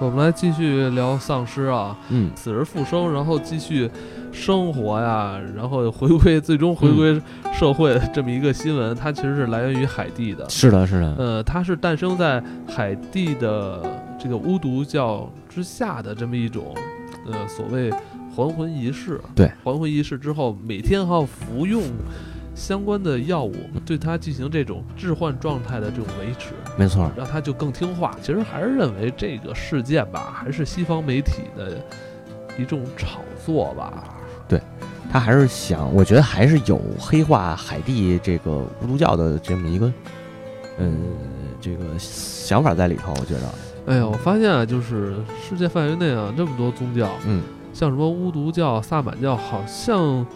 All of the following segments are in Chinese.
我们来继续聊丧尸啊，嗯，死而复生，然后继续生活呀，然后回归，最终回归社会 这么一个新闻，它其实是来源于海地的。是的，是的，呃，它是诞生在海地的这个巫毒教之下的这么一种，呃，所谓还魂仪式。对，还魂仪式之后，每天还要服用相关的药物，对它进行这种置换状态的这种维持。没错，让他就更听话。其实还是认为这个事件吧，还是西方媒体的一种炒作吧。对，他还是想，我觉得还是有黑化海地这个巫毒教的这么一个，嗯，这个想法在里头。我觉得，哎呀，我发现啊，就是世界范围内啊，这么多宗教，嗯，像什么巫毒教、萨满教，好像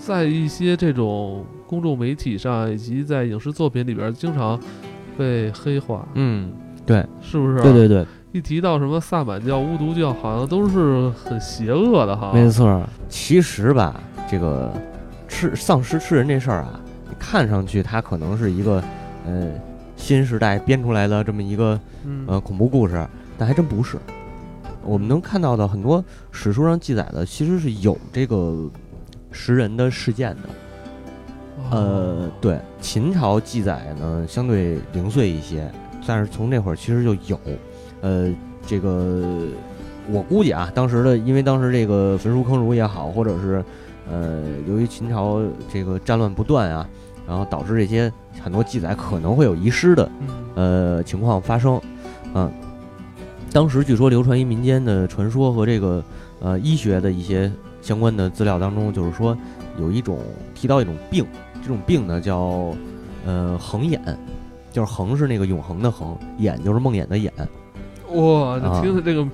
在一些这种公众媒体上以及在影视作品里边，经常被黑化。嗯，对，是不是？对对对。一提到什么萨满教、巫毒教，好像都是很邪恶的哈。没错，其实吧，这个吃丧尸吃人这事儿啊，看上去它可能是一个呃新时代编出来的这么一个呃恐怖故事，但还真不是。我们能看到的很多史书上记载的，其实是有这个食人的事件的。呃，对，秦朝记载呢相对零碎一些，但是从那会儿其实就有。呃，这个我估计啊，当时的因为当时这个焚书坑儒也好，或者是呃，由于秦朝这个战乱不断啊，然后导致这些很多记载可能会有遗失的呃情况发生。嗯，当时据说流传于民间的传说和这个呃医学的一些相关的资料当中，就是说有一种提到一种病，这种病呢叫呃恒眼，就是恒是那个永恒的恒，眼就是梦魇的眼。哇，你听着这个，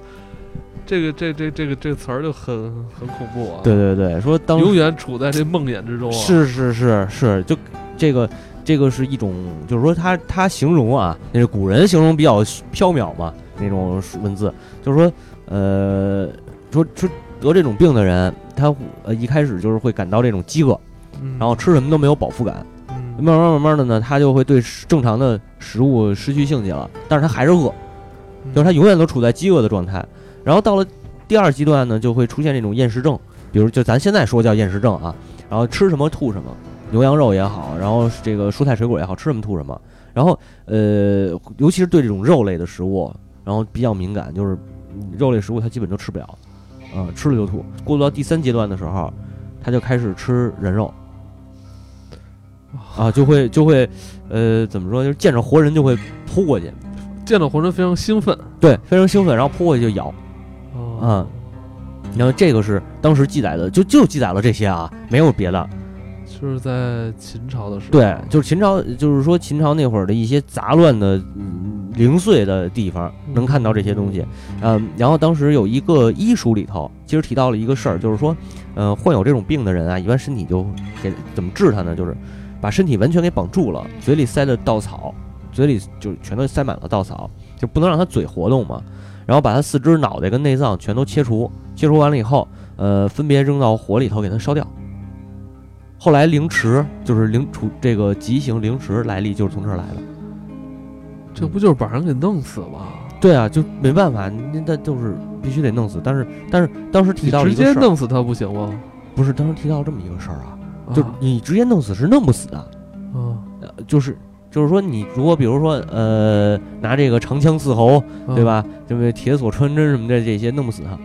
这个这这这个这个词儿就很很恐怖啊！对对对，说当永远处在这梦魇之中啊！是是是是，就这个这个是一种，就是说他他形容啊，那是古人形容比较飘渺嘛，那种文字，就是说呃，说说得这种病的人，他呃一开始就是会感到这种饥饿，然后吃什么都没有饱腹感，慢慢慢慢的呢，他就会对正常的食物失去兴趣了，但是他还是饿。就是他永远都处在饥饿的状态，然后到了第二阶段呢，就会出现这种厌食症，比如就咱现在说叫厌食症啊，然后吃什么吐什么，牛羊肉也好，然后这个蔬菜水果也好吃什么吐什么，然后呃，尤其是对这种肉类的食物，然后比较敏感，就是肉类食物他基本都吃不了，呃，吃了就吐。过渡到第三阶段的时候，他就开始吃人肉，啊，就会就会呃怎么说，就是见着活人就会扑过去。见到活人非常兴奋，对，非常兴奋，然后扑过去就咬，嗯，然后这个是当时记载的，就就记载了这些啊，没有别的。就是在秦朝的时候，对，就是秦朝，就是说秦朝那会儿的一些杂乱的、零碎的地方，能看到这些东西。嗯，然后当时有一个医书里头，其实提到了一个事儿，就是说，呃，患有这种病的人啊，一般身体就给怎么治他呢？就是把身体完全给绑住了，嘴里塞的稻草。嘴里就全都塞满了稻草，就不能让他嘴活动嘛。然后把他四肢、脑袋跟内脏全都切除，切除完了以后，呃，分别扔到火里头给他烧掉。后来凌迟就是凌除这个极刑凌迟来历就是从这儿来的。这不就是把人给弄死吗？对啊，就没办法，那就是必须得弄死。但是但是当时提到直接弄死他不行吗？不是，当时提到这么一个事儿啊，就你直接弄死是弄不死的。啊，就是。就是说，你如果比如说，呃，拿这个长枪刺喉，对吧？这个铁锁穿针什么的这些弄不死他，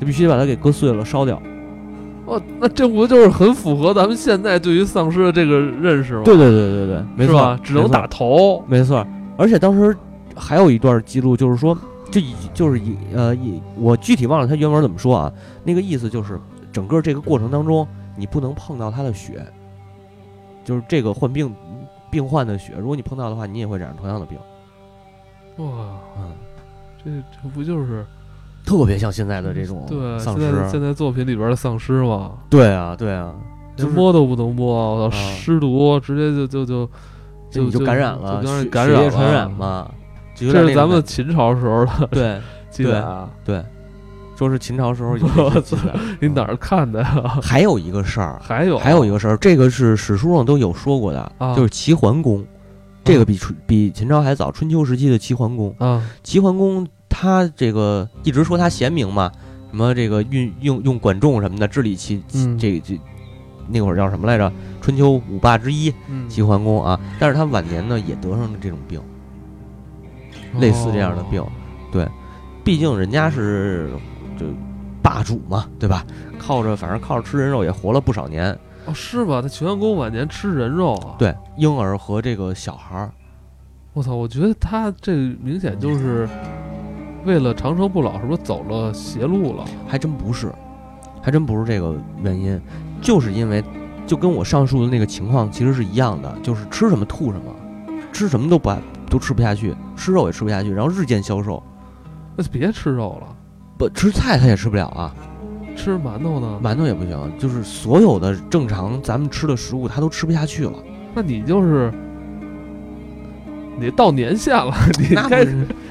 就必须把他给割碎了烧掉。哦，那这不就是很符合咱们现在对于丧尸的这个认识吗？对对对对对，没错，只能打头，没错。而且当时还有一段记录，就是说，就以就是以呃以我具体忘了他原文怎么说啊？那个意思就是，整个这个过程当中，你不能碰到他的血，就是这个患病。病患的血，如果你碰到的话，你也会染上同样的病。哇，嗯，这这不就是特别像现在的这种对丧尸？现在作品里边的丧尸吗？对啊，对啊，连摸都不能摸，我操，尸毒直接就就就就就感染了，感染传染嘛。这是咱们秦朝时候的对记载啊，对。说是秦朝时候有记载，你哪儿看的呀？还有一个事儿，还有还有一个事儿，这个是史书上都有说过的，就是齐桓公，这个比春比秦朝还早，春秋时期的齐桓公。啊。齐桓公他这个一直说他贤明嘛，什么这个运用用管仲什么的治理齐这这那会儿叫什么来着？春秋五霸之一齐桓公啊，但是他晚年呢也得上了这种病，类似这样的病，对，毕竟人家是这霸主嘛，对吧？靠着反正靠着吃人肉也活了不少年。哦，是吧？他秦桓公晚年吃人肉啊？对，婴儿和这个小孩儿。我操！我觉得他这明显就是为了长生不老，是不是走了邪路了？还真不是，还真不是这个原因，就是因为就跟我上述的那个情况其实是一样的，就是吃什么吐什么，吃什么都不爱都吃不下去，吃肉也吃不下去，然后日渐消瘦。那就别吃肉了，不吃菜他也吃不了啊。吃馒头呢？馒头也不行，就是所有的正常咱们吃的食物他都吃不下去了。那你就是。你到年限了，你那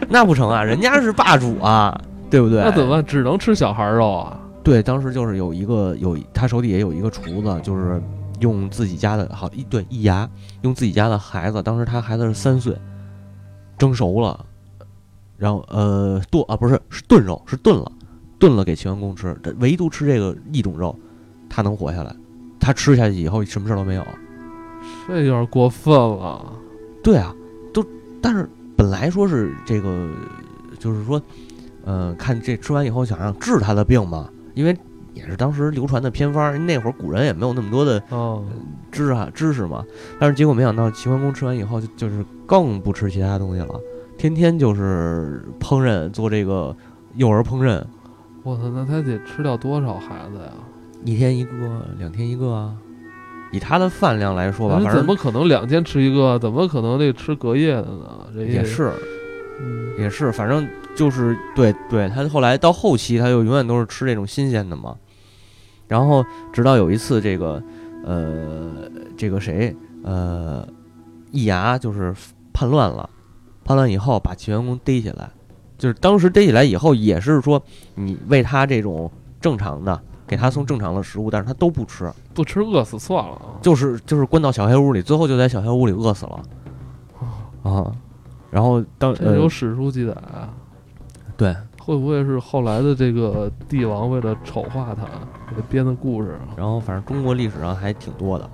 那不成啊？人家是霸主啊，对不对？那怎么办？只能吃小孩肉啊？对，当时就是有一个有他手底下有一个厨子，就是用自己家的好一对一牙，用自己家的孩子，当时他孩子是三岁，蒸熟了，然后呃剁啊不是是炖肉是炖了，炖了给齐桓公吃，唯独吃这个一种肉，他能活下来，他吃下去以后什么事都没有，这有点过分了。对啊。都但是本来说是这个，就是说，呃，看这吃完以后想让治他的病嘛，因为也是当时流传的偏方，那会儿古人也没有那么多的知啊知识嘛。但是结果没想到齐桓公吃完以后就就是更不吃其他东西了，天天就是烹饪做这个幼儿烹饪。我操，那他得吃掉多少孩子呀？一天一个，两天一个啊。以他的饭量来说吧，反正怎么可能两天吃一个？怎么可能那吃隔夜的呢？这也是，也是，反正就是对对。他后来到后期，他就永远都是吃这种新鲜的嘛。然后直到有一次，这个呃，这个谁呃，易牙就是叛乱了，叛乱以后把齐桓公逮起来，就是当时逮起来以后，也是说你喂他这种正常的。给他送正常的食物，但是他都不吃，不吃饿死算了。就是就是关到小黑屋里，最后就在小黑屋里饿死了。啊，然后当有史书记载啊，对，会不会是后来的这个帝王为了丑化他给他编的故事？然后反正中国历史上还挺多的，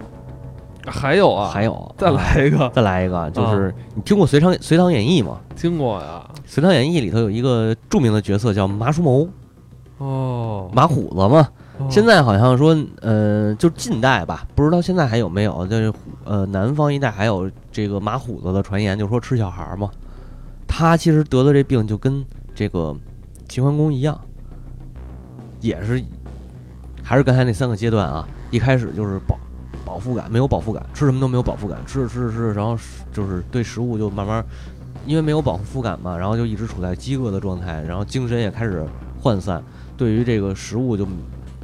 还有啊，还有，再来一个，再来一个，就是你听过《隋唐隋唐演义》吗？听过呀，《隋唐演义》里头有一个著名的角色叫马叔谋，哦，马虎子嘛。现在好像说，呃，就近代吧，不知道现在还有没有。就是呃，南方一带还有这个马虎子的传言，就说吃小孩嘛。他其实得的这病就跟这个齐桓公一样，也是还是刚才那三个阶段啊。一开始就是饱饱腹感，没有饱腹感，吃什么都没有饱腹感，吃着吃着吃着，然后就是对食物就慢慢因为没有饱腹感嘛，然后就一直处在饥饿的状态，然后精神也开始涣散，对于这个食物就。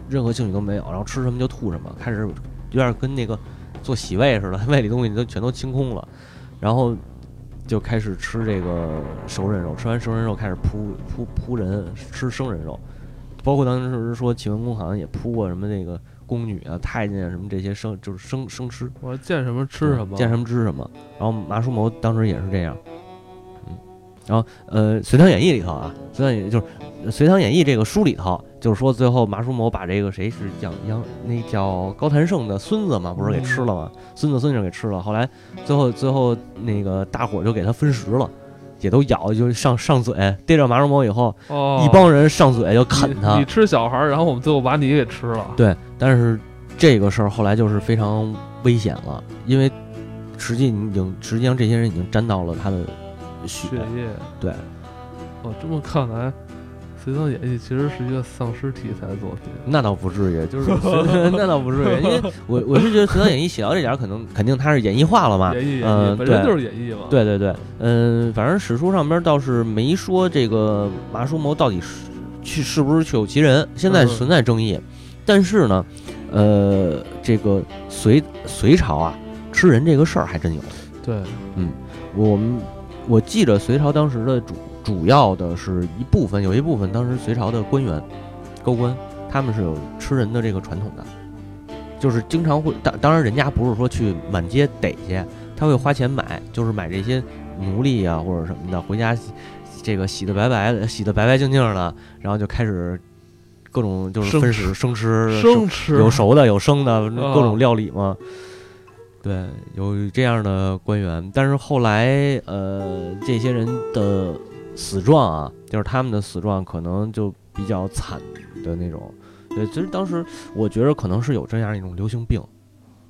任何兴趣都没有，然后吃什么就吐什么，开始有点跟那个做洗胃似的，胃里东西都全都清空了，然后就开始吃这个熟人肉，吃完熟人肉开始扑扑扑人吃生人肉，包括当时说齐桓公好像也扑过什么那个宫女啊、太监啊什么这些生就是生生吃，我见什么吃什么，见什么吃什么，然后麻叔谋当时也是这样，嗯，然后呃《隋唐演义》里头啊，《隋唐演义》就是《隋唐演义》这个书里头。就是说，最后麻叔谋把这个谁是杨杨，那叫高谭胜的孙子嘛，不是给吃了吗？孙子孙女给吃了。后来最后最后那个大伙就给他分食了，也都咬，就上上嘴逮着马叔谋以后，一帮人上嘴就啃它。你吃小孩，然后我们最后把你给吃了。对，但是这个事儿后来就是非常危险了，因为实际已经实际上这些人已经沾到了他的血液。对，哦，这么看来。《隋唐演义》其实是一个丧尸题材作品，那倒不至于，就是 那倒不至于，因为我我是觉得《隋唐演义》写到这点，可能肯定它是演绎化了嘛，嗯，本身就是演绎嘛，对对对，嗯，反正史书上边倒是没说这个麻叔谋到底是去是不是确有其人，现在存在争议，但是呢，呃，这个隋隋朝啊，吃人这个事儿还真有，对，嗯，我们我记着隋朝当时的主。主要的是一部分，有一部分当时隋朝的官员、高官，他们是有吃人的这个传统的，就是经常会当当然人家不是说去满街逮去，他会花钱买，就是买这些奴隶啊或者什么的回家这个洗的白白的，洗的白白净净的，然后就开始各种就是分食生吃，生吃有熟的有生的各种料理嘛。对，有这样的官员，但是后来呃，这些人的死状啊，就是他们的死状可能就比较惨的那种。对，其实当时我觉得可能是有这样一种流行病。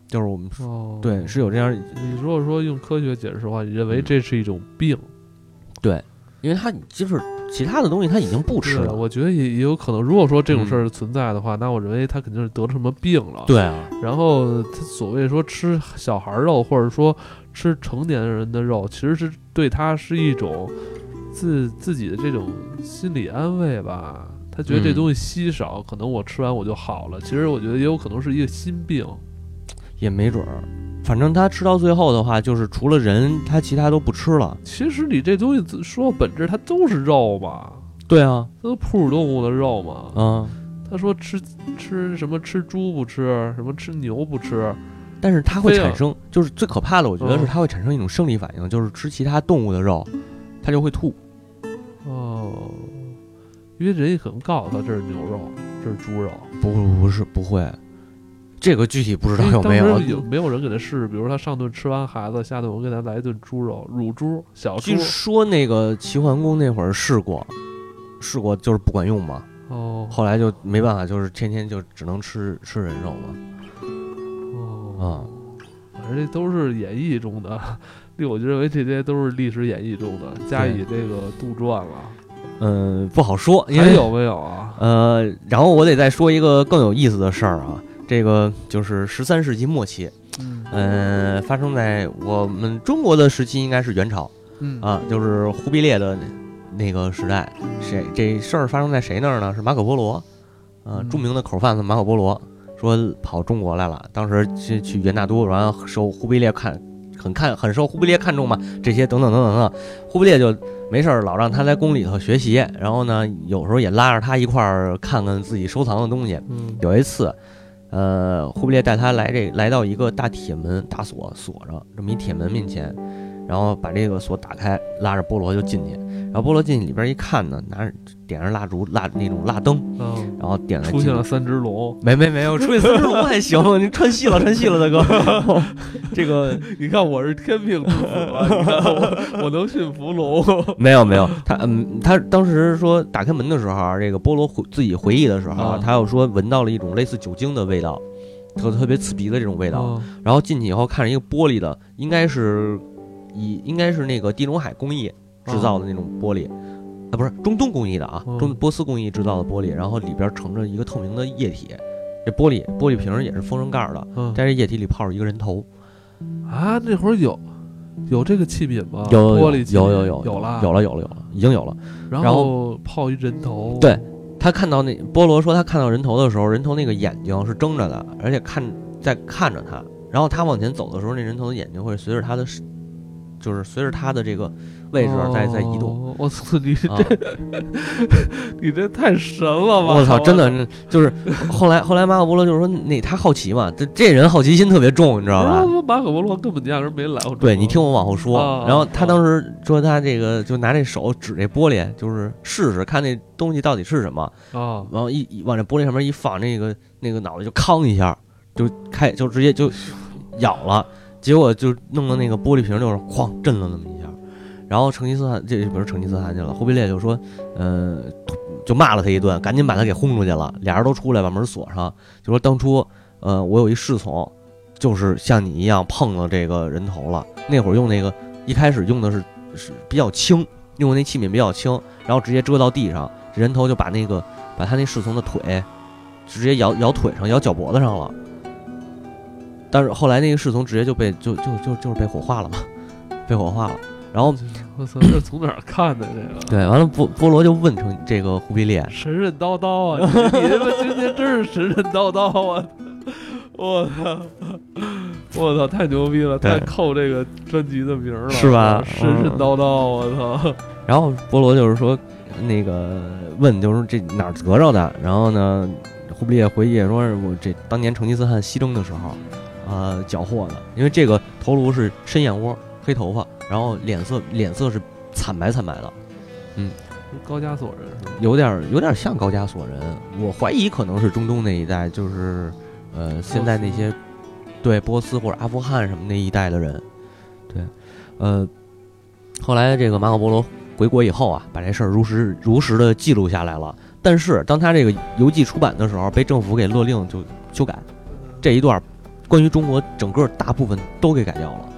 就是我们哦，对是有这样。你如果说用科学解释的话，你认为这是一种病？对，因为他就是其他的东西他已经不吃了。我觉得也也有可能，如果说这种事儿存在的话，那我认为他肯定是得了什么病了。对啊。然后他所谓说吃小孩肉，或者说吃成年人的肉，其实是对他是一种自自己的这种心理安慰吧。他觉得这东西稀少，可能我吃完我就好了。其实我觉得也有可能是一个心病。也没准儿，反正他吃到最后的话，就是除了人，他其他都不吃了。其实你这东西说本质，它都是肉嘛。对啊，都哺乳动物的肉嘛。嗯，他说吃吃什么吃猪不吃，什么吃牛不吃，但是它会产生，就是最可怕的，我觉得是它会产生一种生理反应，就是吃其他动物的肉，它就会吐。哦，因为人家可能告诉他这是牛肉，这是猪肉。不不不是不会。这个具体不知道有没有，有没有人给他试？比如他上顿吃完孩子，下顿我给他来一顿猪肉，乳猪、小猪。据说那个齐桓公那会儿试过，试过就是不管用嘛。哦。后来就没办法，就是天天就只能吃吃人肉嘛。哦。反正这都是演绎中的，我就认为这些都是历史演绎中的，加以这个杜撰了。嗯，不好说。还有没有啊？呃，然后我得再说一个更有意思的事儿啊。这个就是十三世纪末期，嗯，发生在我们中国的时期应该是元朝，嗯啊，就是忽必烈的那个时代。谁这事儿发生在谁那儿呢？是马可波罗，啊，著名的口贩子马可波罗说跑中国来了，当时去去元大都，然后受忽必烈看很看很受忽必烈看重嘛，这些等等等等等，忽必烈就没事儿老让他在宫里头学习，然后呢，有时候也拉着他一块儿看看自己收藏的东西。有一次。呃，忽必烈带他来这来到一个大铁门，大锁锁着这么一铁门面前，然后把这个锁打开，拉着菠萝就进去。然后菠萝进去里边一看呢，拿着点上蜡烛蜡那种蜡灯，然后点了出现了三只龙，没没没有出现三只龙还行，你串戏了串戏了大哥，这个你看我是天命之子，你看我我能驯服龙，没有没有，他嗯他当时说打开门的时候，这个菠萝回自己回忆的时候，他又说闻到了一种类似酒精的味道，特特别刺鼻的这种味道，然后进去以后看着一个玻璃的，应该是以应该是那个地中海工艺。制造的那种玻璃，啊，不是中东工艺的啊，中波斯工艺制造的玻璃，然后里边盛着一个透明的液体，这玻璃玻璃瓶也是封上盖的，在这液体里泡着一个人头，啊，那会儿有有这个器皿吗？有玻璃有有有有了有了有了有了，已经有了。然后泡一人头，对他看到那菠萝说他看到人头的时候，人头那个眼睛是睁着的，而且看在看着他，然后他往前走的时候，那人头的眼睛会随着他的，就是随着他的这个。位置在在移动，我操！你这 你这太神了吧！我操，真的就是后来后来马可波罗就是说那他好奇嘛，这这人好奇心特别重，你知道吧？马可波罗根本压根没来过。对你听我往后说，然后他当时说他这个就拿这手指这玻璃，就是试试看那东西到底是什么啊。然后一往这玻璃上面一放，那个那个脑袋就康一下就开就直接就咬了，结果就弄到那个玻璃瓶就是哐震了那么一下。然后成吉思汗这不是成吉思汗去了，忽必烈就说，呃，就骂了他一顿，赶紧把他给轰出去了。俩人都出来把门锁上，就说当初，呃，我有一侍从，就是像你一样碰了这个人头了。那会儿用那个一开始用的是是比较轻，用的那器皿比较轻，然后直接遮到地上，这人头就把那个把他那侍从的腿直接咬咬腿上，咬脚脖子上了。但是后来那个侍从直接就被就就就就是被火化了嘛，被火化了。然后我操，这从哪儿看的这个？对，完了波波罗就问成这个忽必烈，神神叨叨啊！你他妈今天真是神神叨叨啊！我操，我操，太牛逼了，太扣这个专辑的名了，是吧？神神叨叨，我操！然后波罗就是说，那个问就是这哪儿得着的？然后呢，忽必烈回忆说，我这当年成吉思汗西征的时候，啊，缴获的，因为这个头颅是深眼窝，黑头发。然后脸色脸色是惨白惨白的，嗯，高加索人是吗？有点有点像高加索人，我怀疑可能是中东那一带，就是呃现在那些对波斯或者阿富汗什么那一带的人，对，呃，后来这个马可波罗回国以后啊，把这事儿如实如实的记录下来了。但是当他这个游记出版的时候，被政府给勒令就修改这一段，关于中国整个大部分都给改掉了，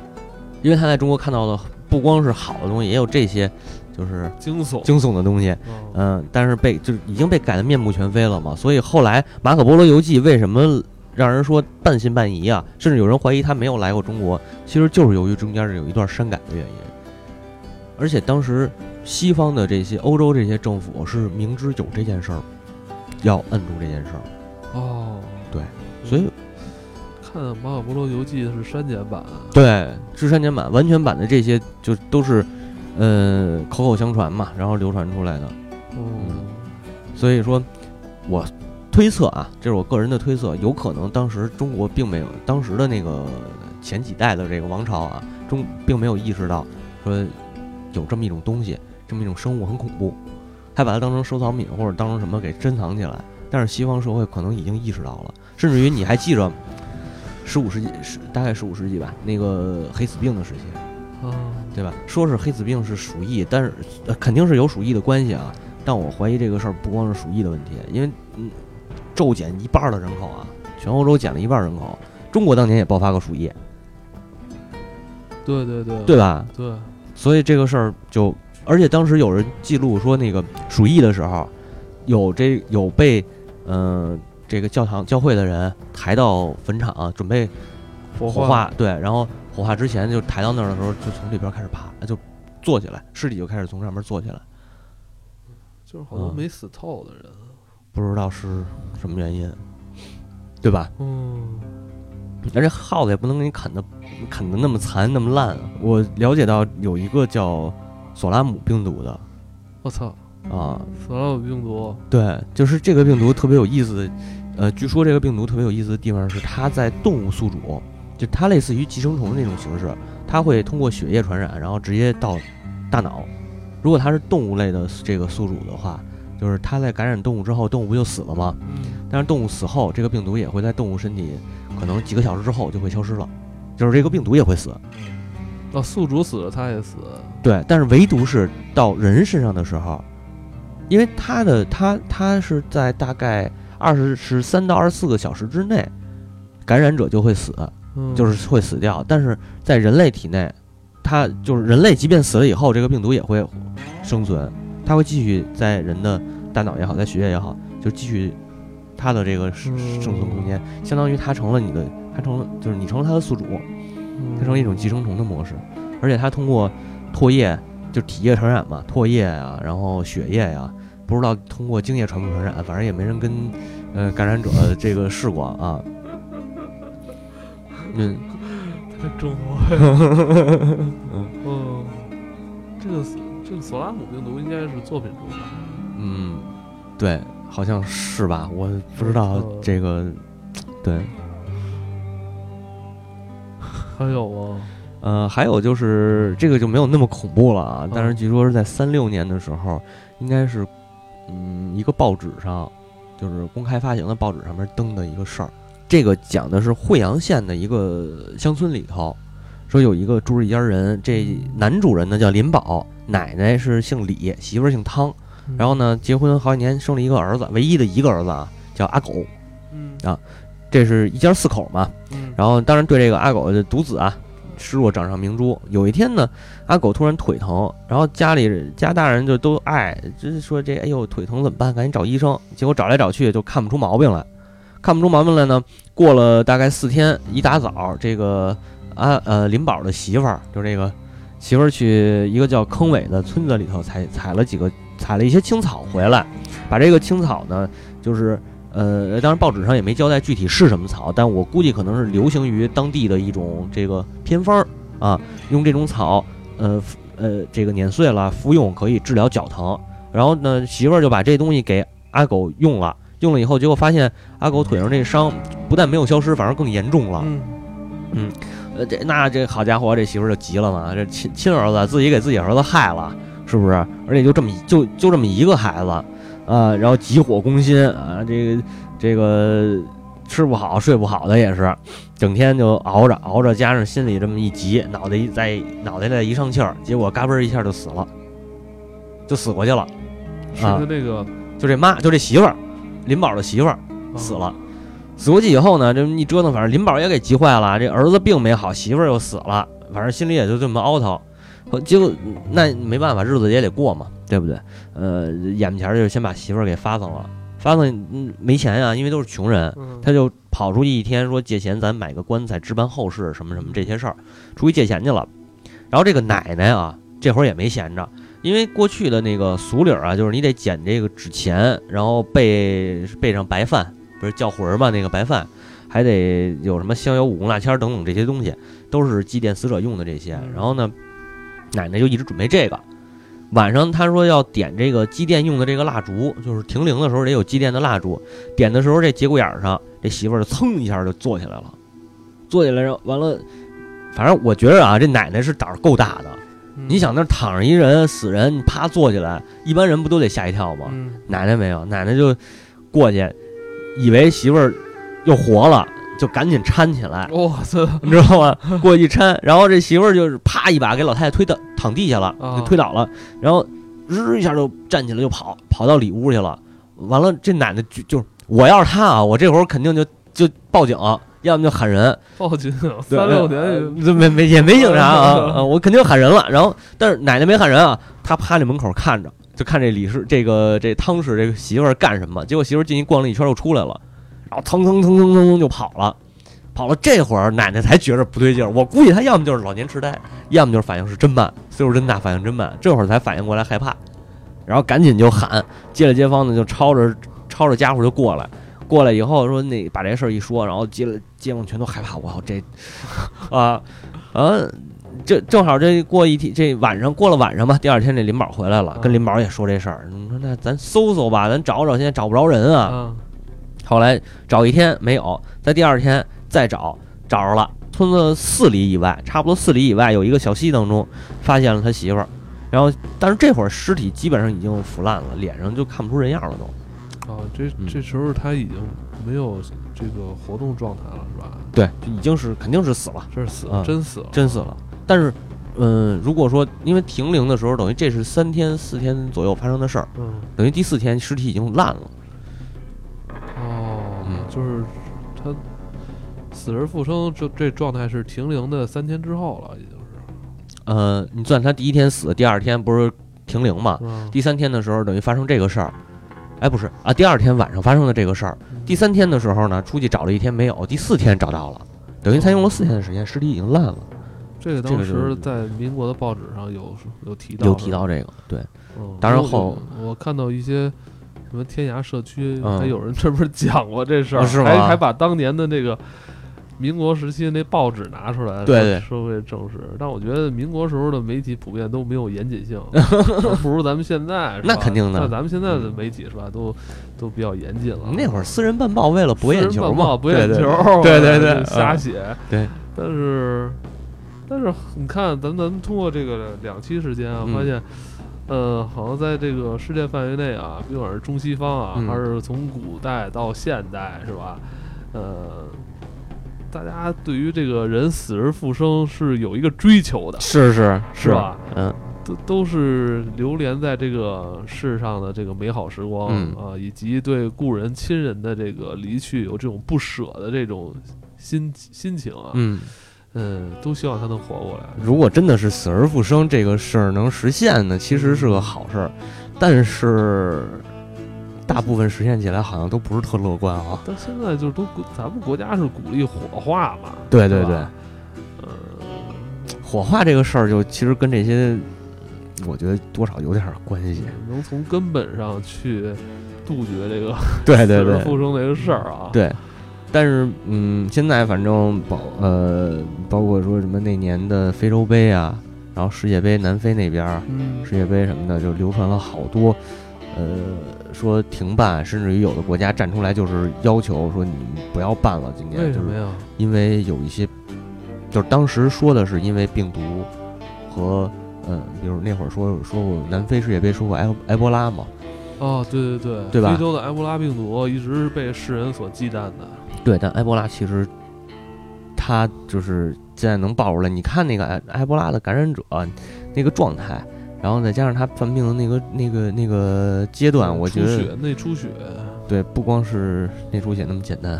因为他在中国看到的不光是好的东西，也有这些就是惊悚惊悚的东西。嗯嗯，但是被就是已经被改得面目全非了嘛，所以后来《马可波罗游记》为什么让人说半信半疑啊？甚至有人怀疑他没有来过中国，其实就是由于中间是有一段删改的原因。而且当时西方的这些欧洲这些政府是明知有这件事儿，要摁住这件事儿，哦，对所以看《马可波罗游记》是删减版，对是删减版、完全版的这些就都是，呃，口口相传嘛，然后流传出来的。嗯，所以说，我推测啊，这是我个人的推测，有可能当时中国并没有，当时的那个前几代的这个王朝啊，中并没有意识到说有这么一种东西，这么一种生物很恐怖，还把它当成收藏品或者当成什么给珍藏起来。但是西方社会可能已经意识到了，甚至于你还记着，十五世纪是大概十五世纪吧，那个黑死病的时期，啊，对吧？说是黑死病是鼠疫，但是、呃、肯定是有鼠疫的关系啊。但我怀疑这个事儿不光是鼠疫的问题，因为嗯，骤减一半儿的人口啊，全欧洲减了一半儿人口，中国当年也爆发过鼠疫，对对对对吧？对，所以这个事儿就，而且当时有人记录说，那个鼠疫的时候，有这有被嗯、呃这个教堂教会的人抬到坟场准备火火化，对，然后火化之前就抬到那儿的时候，就从这边开始爬，就坐起来，尸体就开始从上面坐起来。就是好多嗯没死透的人，不知道是什么原因，对吧？嗯，而且耗子也不能给你啃的啃的那么残那么烂啊。我了解到有一个叫索拉姆病毒的。我操，啊，索拉姆病毒，对，就是这个病毒特别有意思的，呃，据说这个病毒特别有意思的地方是它在动物宿主，就它类似于寄生虫的那种形式，它会通过血液传染，然后直接到大脑。如果它是动物类的这个宿主的话，就是它在感染动物之后，动物不就死了吗？嗯，但是动物死后，这个病毒也会在动物身体可能几个小时之后就会消失了，就是这个病毒也会死。哦，宿主死了，它也死，对，但是唯独是到人身上的时候，因为它的它它是在大概二十十三到二十四个小时之内，感染者就会死，嗯，就是会死掉。但是在人类体内，它就是人类即便死了以后，这个病毒也会生存，它会继续在人的大脑也好，在血液也好，就继续它的这个生存空间，相当于它成了你的，它成了就是你成了它的宿主。嗯它成了一种寄生虫的模式，而且它通过唾液，就体液传染嘛，唾液呀、然后血液呀、不知道通过精液传不传染，反正也没人跟呃感染者这个试过啊。嗯，太中国。了，嗯，这个这个索拉姆病毒应该是作品中吧，嗯，对，好像是吧？我不知道嗯这个，对，还有啊，呃，还有就是这个就没有那么恐怖了啊，但是嗯据说是在三六年的时候，应该是嗯一个报纸上，就是公开发行的报纸上面登的一个事儿。这个讲的是惠阳县的一个乡村里头，说有一个住着一家人，这男主人呢叫林宝，奶奶是姓李，媳妇儿姓汤，然后呢结婚好几年，生了一个儿子，唯一的一个儿子啊叫阿狗，嗯啊这是一家四口嘛。嗯，然后当然对这个阿狗的独子啊，视若掌上明珠。有一天呢，阿狗突然腿疼，然后家里家大人就都爱，就是说这哎呦腿疼怎么办？赶紧找医生。结果找来找去就看不出毛病来，看不出毛病来呢。过了大概四天，一大早，这个啊呃林宝的媳妇儿，就这个媳妇儿去一个叫坑尾的村子里头采采了几个采了一些青草回来，把这个青草呢，就是呃，当然报纸上也没交代具体是什么草，但我估计可能是流行于当地的一种这个偏方儿啊，用这种草，呃呃，这个碾碎了服用可以治疗脚疼。然后呢，媳妇儿就把这东西给阿狗用了，用了以后，结果发现阿狗腿上这伤不但没有消失，反而更严重了。嗯呃，这那这好家伙，这媳妇儿就急了嘛，这亲亲儿子自己给自己儿子害了，是不是？而且就这么就就这么一个孩子，啊，然后急火攻心啊，这个这个吃不好睡不好的也是，整天就熬着熬着，加上心里这么一急，脑袋一在脑袋再一上气儿，结果嘎嘣一下就死了，就死过去了。是那个，就这妈，就这媳妇儿，林宝的媳妇儿死了。死过去以后呢，这么一折腾，反正林宝也给急坏了。这儿子病没好，媳妇儿又死了，反正心里也就这么凹头。结果那没办法，日子也得过嘛，对不对？呃，眼前就先把媳妇儿给发丧了。发丧没钱呀，因为都是穷人，他就跑出去一天说借钱，咱买个棺材置办后事，什么什么这些事儿，出去借钱去了。然后这个奶奶啊，这会儿也没闲着。因为过去的那个俗礼儿啊，就是你得捡这个纸钱，然后备备上白饭，不是叫魂儿嘛？那个白饭，还得有什么香油、五功、辣签等等这些东西，都是祭奠死者用的这些。然后呢，奶奶就一直准备这个。晚上她说要点这个祭奠用的这个蜡烛，就是停灵的时候得有祭奠的蜡烛。点的时候这节骨眼上，这媳妇儿噌一下就坐起来了，坐起来然后完了，反正我觉得啊，这奶奶是胆儿够大的。你想那躺着一人死人，你啪坐起来，一般人不都得吓一跳吗？奶奶没有，奶奶就过去，以为媳妇儿又活了，就赶紧搀起来。哇塞，你知道吗？过去搀，然后这媳妇儿就是啪一把给老太太推倒躺地下了，就推倒了，然后日一下就站起来就跑，跑到里屋去了。完了，这奶奶就就是我要是她啊，我这会儿肯定就就报警。要么就喊人报警，三六年没没也没警察啊，我肯定喊人了。然后，但是奶奶没喊人啊，她趴在门口看着，就看这李氏这个这汤氏这个媳妇儿干什么。结果媳妇儿进去逛了一圈又出来了，然然后腾腾腾腾腾腾就跑了，跑了。这会儿奶奶才觉着不对劲儿，我估计她要么就是老年痴呆，要么就是反应是真慢，岁数真大，反应真慢。这会儿才反应过来害怕，然后赶紧就喊，接了街坊呢就抄着抄着家伙就过来。过来以后说那把这事儿一说，然后接了街坊全都害怕。我这，啊啊，这正好这过一天这晚上过了晚上吧，第二天这林宝回来了，跟林宝也说这事儿。你说那咱搜搜吧，咱找找，现在找不着人啊。后来找一天没有，在第二天再找找着了，村子四里以外，差不多四里以外有一个小溪当中发现了他媳妇儿，然后但是这会儿尸体基本上已经腐烂了，脸上就看不出人样了都。啊，这这时候他已经没有这个活动状态了，是吧？对，已经是肯定是死了，这是死了，真死了，真死了。但是，嗯，如果说因为停灵的时候，等于这是三天四天左右发生的事儿，嗯，等于第四天尸体已经烂了。哦，就是他死而复生，这这状态是停灵的三天之后了，已经是。呃，你算他第一天死，第二天不是停灵嘛？第三天的时候，等于发生这个事儿。哎，不是啊，第二天晚上发生的这个事儿，第三天的时候呢，出去找了一天没有，第四天找到了，等于才用了四天的时间，尸体已经烂了。这个当时在民国的报纸上有有提到，有提到这个，对。当然后我看到一些什么天涯社区还有人这不是讲过这事儿，还还把当年的那个。民国时期那报纸拿出来，对社会正史，但我觉得民国时候的媒体普遍都没有严谨性，不如咱们现在。那肯定的，那咱们现在的媒体是吧，都都比较严谨了。那会儿私人办报为了博眼球嘛，博眼球，对对对，瞎写。对，但是但是你看，咱咱们通过这个两期时间啊，发现，呃，好像在这个世界范围内啊，不管是中西方啊，还是从古代到现代，是吧？呃。大家对于这个人死而复生是有一个追求的，是是是吧？嗯，都都是流连在这个世上的这个美好时光啊，以及对故人亲人的这个离去有这种不舍的这种心心情啊，嗯嗯，都希望他能活过来。如果真的是死而复生这个事儿能实现呢，其实是个好事儿，但是。大部分实现起来好像都不是特乐观啊。但现在就是都，咱们国家是鼓励火化嘛？对对对。呃，火化这个事儿，就其实跟这些，我觉得多少有点关系。能从根本上去杜绝这个对对对复生这个事儿啊。对。但是，嗯，现在反正包呃，包括说什么那年的非洲杯啊，然后世界杯南非那边世界杯什么的，就流传了好多。呃，说停办，甚至于有的国家站出来就是要求说你不要办了。今年为什么呀？因为有一些，就是当时说的是因为病毒和嗯，比如那会儿说说过南非世界杯说过埃埃博拉嘛。哦，对对对，对吧？非洲的埃博拉病毒一直是被世人所忌惮的。对，但埃博拉其实它就是现在能爆出来。你看那个埃埃博拉的感染者那个状态，然后再加上他犯病的那个那个那个阶段，我觉得内出血，对，不光是内出血那么简单。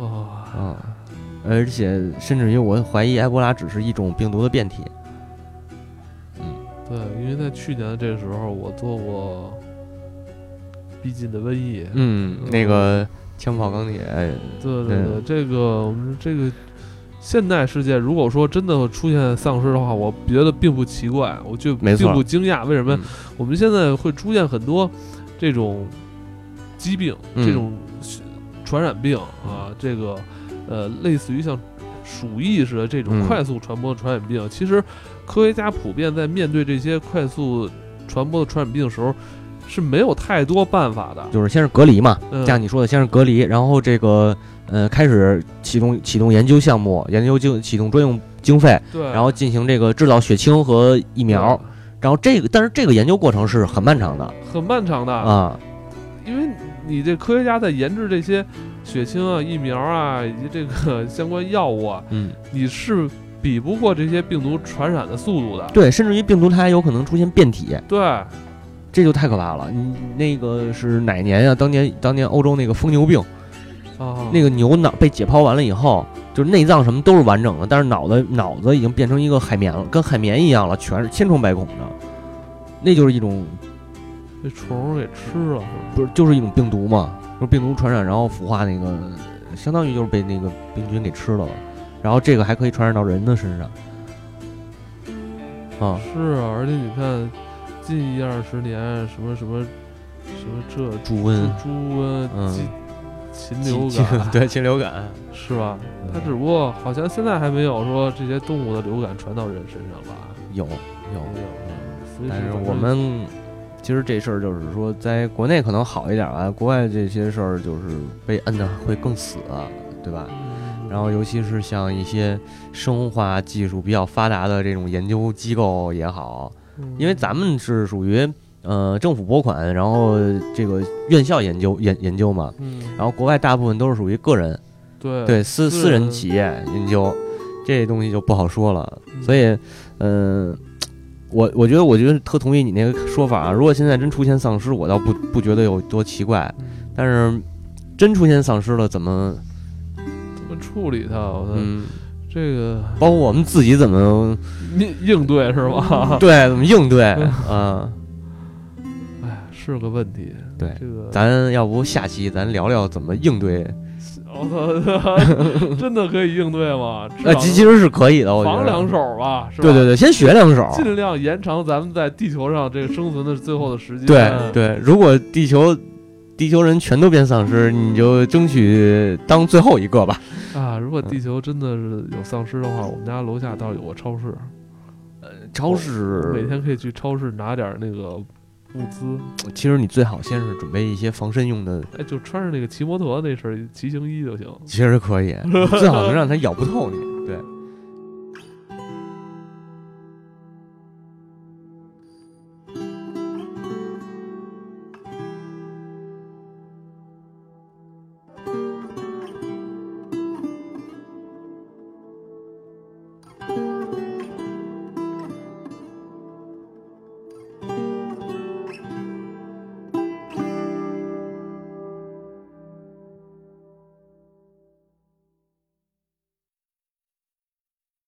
哇啊！而且甚至于我怀疑埃博拉只是一种病毒的变体。嗯，对，因为在去年的这个时候，我做过。逼近的瘟疫，嗯，那个枪炮钢铁，对对对，这个我们这个现代世界，如果说真的出现丧尸的话，我觉得并不奇怪，我就并不惊讶。为什么我们现在会出现很多这种疾病，这种传染病啊？这个呃，类似于像鼠疫似的这种快速传播的传染病，其实科学家普遍在面对这些快速传播的传染病的时候。是没有太多办法的，就是先是隔离嘛，像你说的，先是隔离，然后这个呃开始启动启动研究项目，研究经启动专用经费，对，然后进行这个制造血清和疫苗，然后这个但是这个研究过程是很漫长的，很漫长的。啊，因为你这科学家在研制这些血清啊、疫苗啊以及这个相关药物啊，嗯，你是比不过这些病毒传染的速度的，对，甚至于病毒它还有可能出现变体，对。这就太可怕了！你那个是哪年呀？当年当年欧洲那个疯牛病，那个牛脑被解剖完了以后，就是内脏什么都是完整的，但是脑子脑子已经变成一个海绵了，跟海绵一样了，全是千疮百孔的。那就是一种被虫给吃了，不是就是一种病毒嘛？就是病毒传染，然后腐化那个，相当于就是被那个病菌给吃了。然后这个还可以传染到人的身上。啊，是啊，而且你看。近一二十年，什么什么什么这猪瘟、猪瘟、禽禽流感，对禽流感 是吧？它只不过好像现在还没有说这些动物的流感传到人身上吧？有有有，但是我们其实这事儿就是说，在国内可能好一点吧，国外这些事儿就是被摁的会更死，对吧？然后尤其是像一些生化技术比较发达的这种研究机构也好。因为咱们是属于呃政府拨款，然后这个院校研究研研究嘛，然后国外大部分都是属于个人，对对私私人企业研究，这东西就不好说了。所以，嗯，我我觉得我觉得特同意你那个说法啊。如果现在真出现丧尸，我倒不不觉得有多奇怪，但是真出现丧尸了，怎么怎么处理它？嗯。这个包括我们自己怎么应应对是吧？对，怎么应对？嗯，哎，是个问题。对，这个咱要不下期咱聊聊怎么应对？我操，真的可以应对吗？呃，其实是可以的，我觉得。防两手吧，是吧？对对对，先学两手，尽量延长咱们在地球上这个生存的最后的时间。对对，如果地球。地球人全都变丧尸，你就争取当最后一个吧。啊，如果地球真的是有丧尸的话，我们家楼下倒有个超市。呃，超市每天可以去超市拿点那个物资。其实你最好先是准备一些防身用的，哎，就穿上那个骑摩托那身骑行衣就行。其实可以，最好能让它咬不透你。